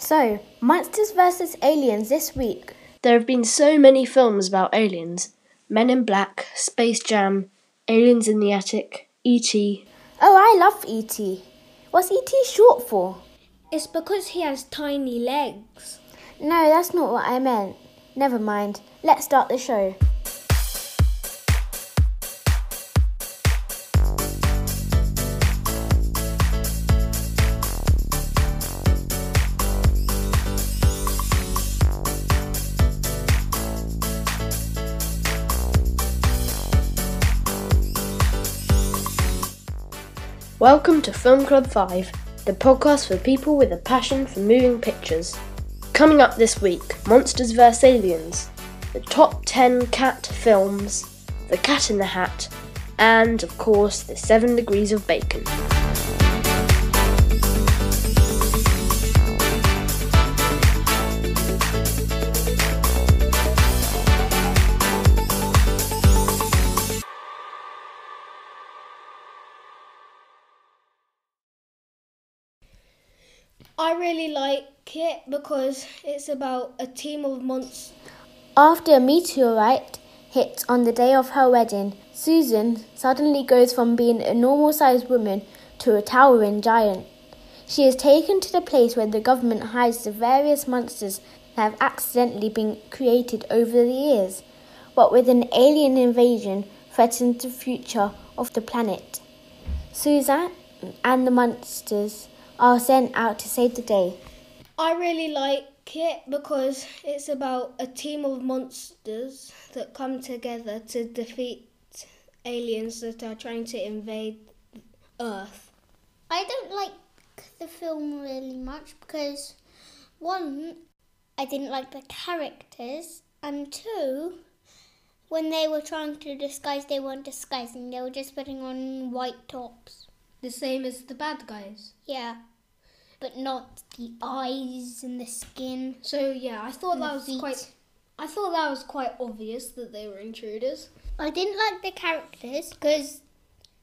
So, Monsters vs. Aliens this week. There have been so many films about aliens Men in Black, Space Jam, Aliens in the Attic, E.T. Oh, I love E.T. What's E.T. short for? It's because he has tiny legs. No, that's not what I meant. Never mind. Let's start the show. Welcome to Film Club 5, the podcast for people with a passion for moving pictures. Coming up this week Monsters vs. Aliens, the top 10 cat films, The Cat in the Hat, and of course, The Seven Degrees of Bacon. I really like it because it's about a team of monsters. After a meteorite hits on the day of her wedding, Susan suddenly goes from being a normal sized woman to a towering giant. She is taken to the place where the government hides the various monsters that have accidentally been created over the years, but with an alien invasion threatening the future of the planet. Susan and the monsters are sent out to save the day. I really like it because it's about a team of monsters that come together to defeat aliens that are trying to invade Earth. I don't like the film really much because one, I didn't like the characters, and two, when they were trying to disguise, they weren't disguising, they were just putting on white tops. The same as the bad guys. Yeah. But not the eyes and the skin. So yeah, I thought that was feet. quite I thought that was quite obvious that they were intruders. I didn't like the characters because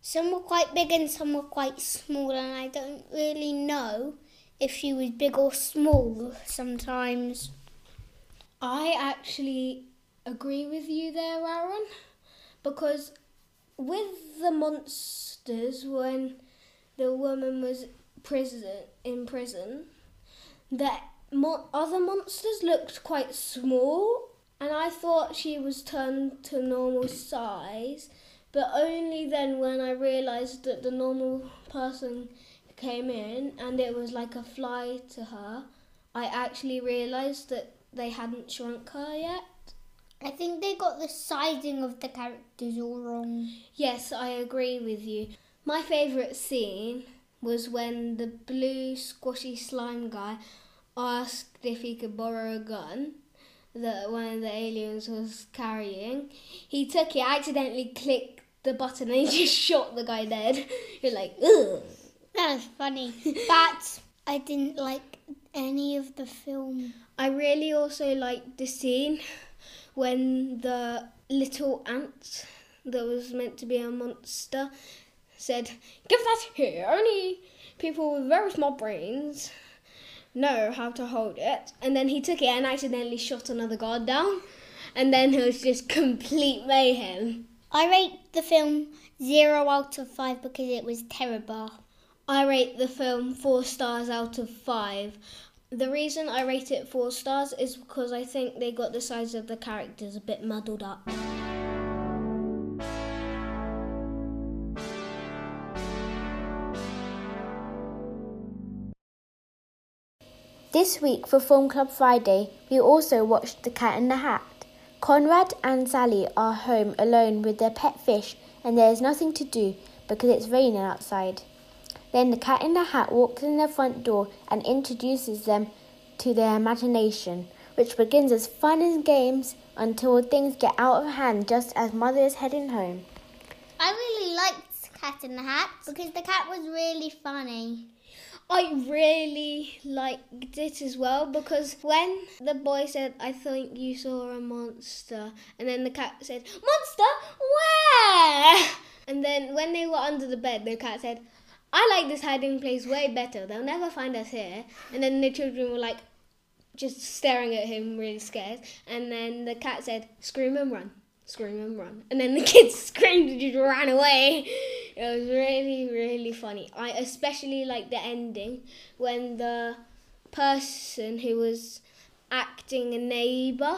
some were quite big and some were quite small, and I don't really know if she was big or small sometimes. I actually agree with you there, Aaron, because with the monsters, when the woman was prison in prison, the mo- other monsters looked quite small, and I thought she was turned to normal size, but only then when I realised that the normal person came in and it was like a fly to her, I actually realised that they hadn't shrunk her yet. I think they got the sizing of the characters all wrong. Yes, I agree with you. My favourite scene was when the blue squashy slime guy asked if he could borrow a gun that one of the aliens was carrying. He took it, accidentally clicked the button, and he just shot the guy dead. You're like, ugh. That was funny. but I didn't like any of the film. I really also liked the scene when the little ant that was meant to be a monster said, Give that here. Only people with very small brains know how to hold it. And then he took it and accidentally shot another guard down. And then it was just complete mayhem. I rate the film zero out of five because it was terrible. I rate the film four stars out of five. The reason I rate it four stars is because I think they got the size of the characters a bit muddled up. This week for Film Club Friday, we also watched The Cat in the Hat. Conrad and Sally are home alone with their pet fish, and there is nothing to do because it's raining outside. Then the cat in the hat walks in their front door and introduces them to their imagination, which begins as fun and games until things get out of hand just as mother is heading home. I really liked The Cat in the Hat because the cat was really funny. I really liked it as well because when the boy said, I think you saw a monster, and then the cat said, Monster? Where? And then when they were under the bed, the cat said, I like this hiding place way better. They'll never find us here. And then the children were like, just staring at him, really scared. And then the cat said, "Scream and run." Scream and run. And then the kids screamed and just ran away. It was really, really funny. I especially like the ending when the person who was acting a neighbour,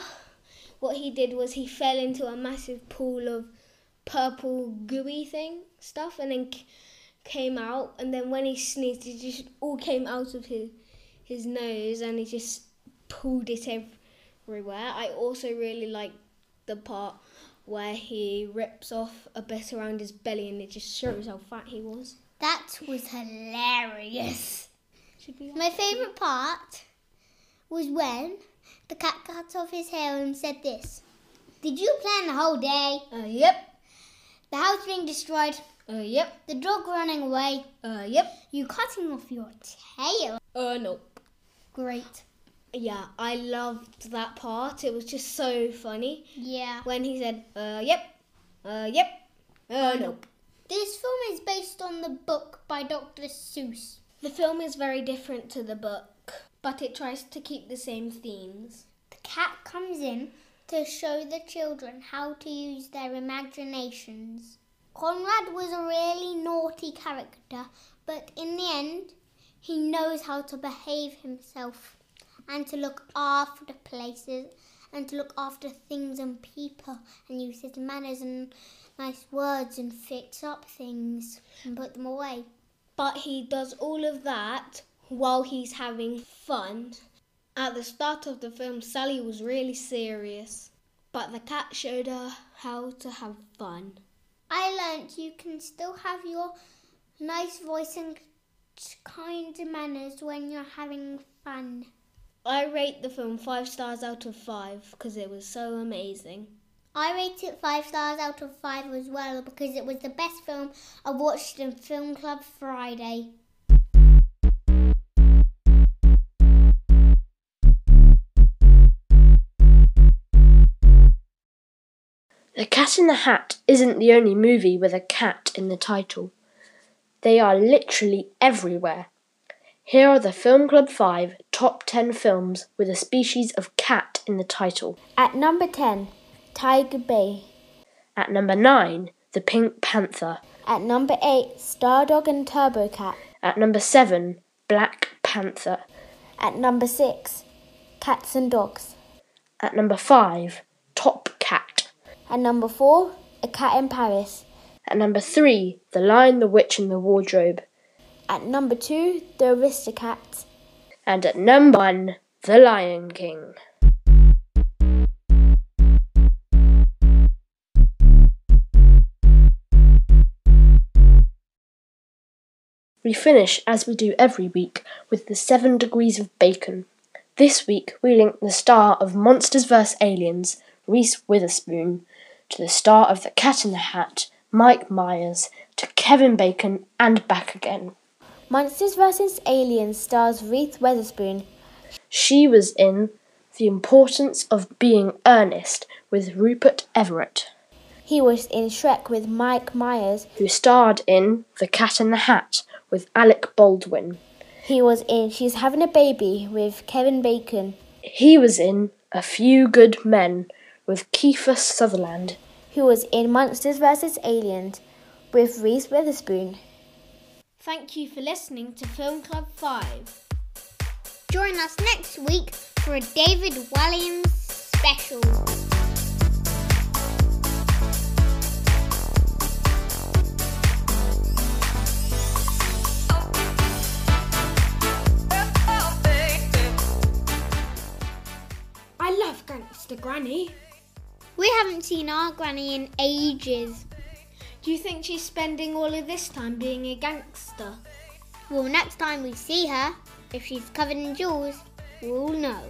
what he did was he fell into a massive pool of purple gooey thing stuff and then c- came out and then when he sneezed it just all came out of his his nose and he just pulled it everywhere. I also really liked the part where he rips off a bit around his belly and it just shows how fat he was. That was hilarious. My favourite part was when the cat cut off his hair and said this. Did you plan the whole day? Uh, yep. The house being destroyed, Uh, yep. the dog running away, Uh, yep. you cutting off your tail. Uh, no. Great. Yeah, I loved that part. It was just so funny Yeah. when he said, uh, yep. Uh, yep. Uh, nope. This film is based on the book by Dr. Seuss. The film is very different to the book, but it tries to keep the same themes. The cat comes in to show the children how to use their imaginations. Conrad was a really naughty character, but in the end, he knows how to behave himself and to look after places and to look after things and people and use his manners and nice words and fix up things and put them away. But he does all of that while he's having fun. At the start of the film, Sally was really serious, but the cat showed her how to have fun. I learnt you can still have your nice voice and kind manners when you're having fun. I rate the film five stars out of five because it was so amazing. I rate it five stars out of five as well because it was the best film I watched in Film Club Friday. The Cat in the Hat isn't the only movie with a cat in the title. They are literally everywhere. Here are the Film Club 5 top 10 films with a species of cat in the title. At number 10, Tiger Bay. At number 9, The Pink Panther. At number 8, Stardog and Turbo Cat. At number 7, Black Panther. At number 6, Cats and Dogs. At number 5, Top Cat. At number 4, A Cat in Paris. At number 3, The Lion, the Witch, and the Wardrobe. At number 2, The Aristocats. And at number 1, The Lion King. We finish, as we do every week, with the seven degrees of bacon. This week we link the star of Monsters vs. Aliens, Reese Witherspoon, to the star of The Cat in the Hat, Mike Myers, to Kevin Bacon, and back again. Monsters vs. Aliens stars Reese Witherspoon. She was in The Importance of Being Earnest with Rupert Everett, He was in Shrek with Mike Myers. who starred in The Cat in the Hat with Alec Baldwin. He was in She's Having a Baby with Kevin Bacon. He was in A Few Good Men with Kiefer Sutherland. Who was in Monsters vs. Aliens with Reese Witherspoon. Thank you for listening to Film Club 5. Join us next week for a David Walliams special. I love Gangster Granny. We haven't seen our granny in ages. Do you think she's spending all of this time being a gangster? Well, next time we see her, if she's covered in jewels, we'll know.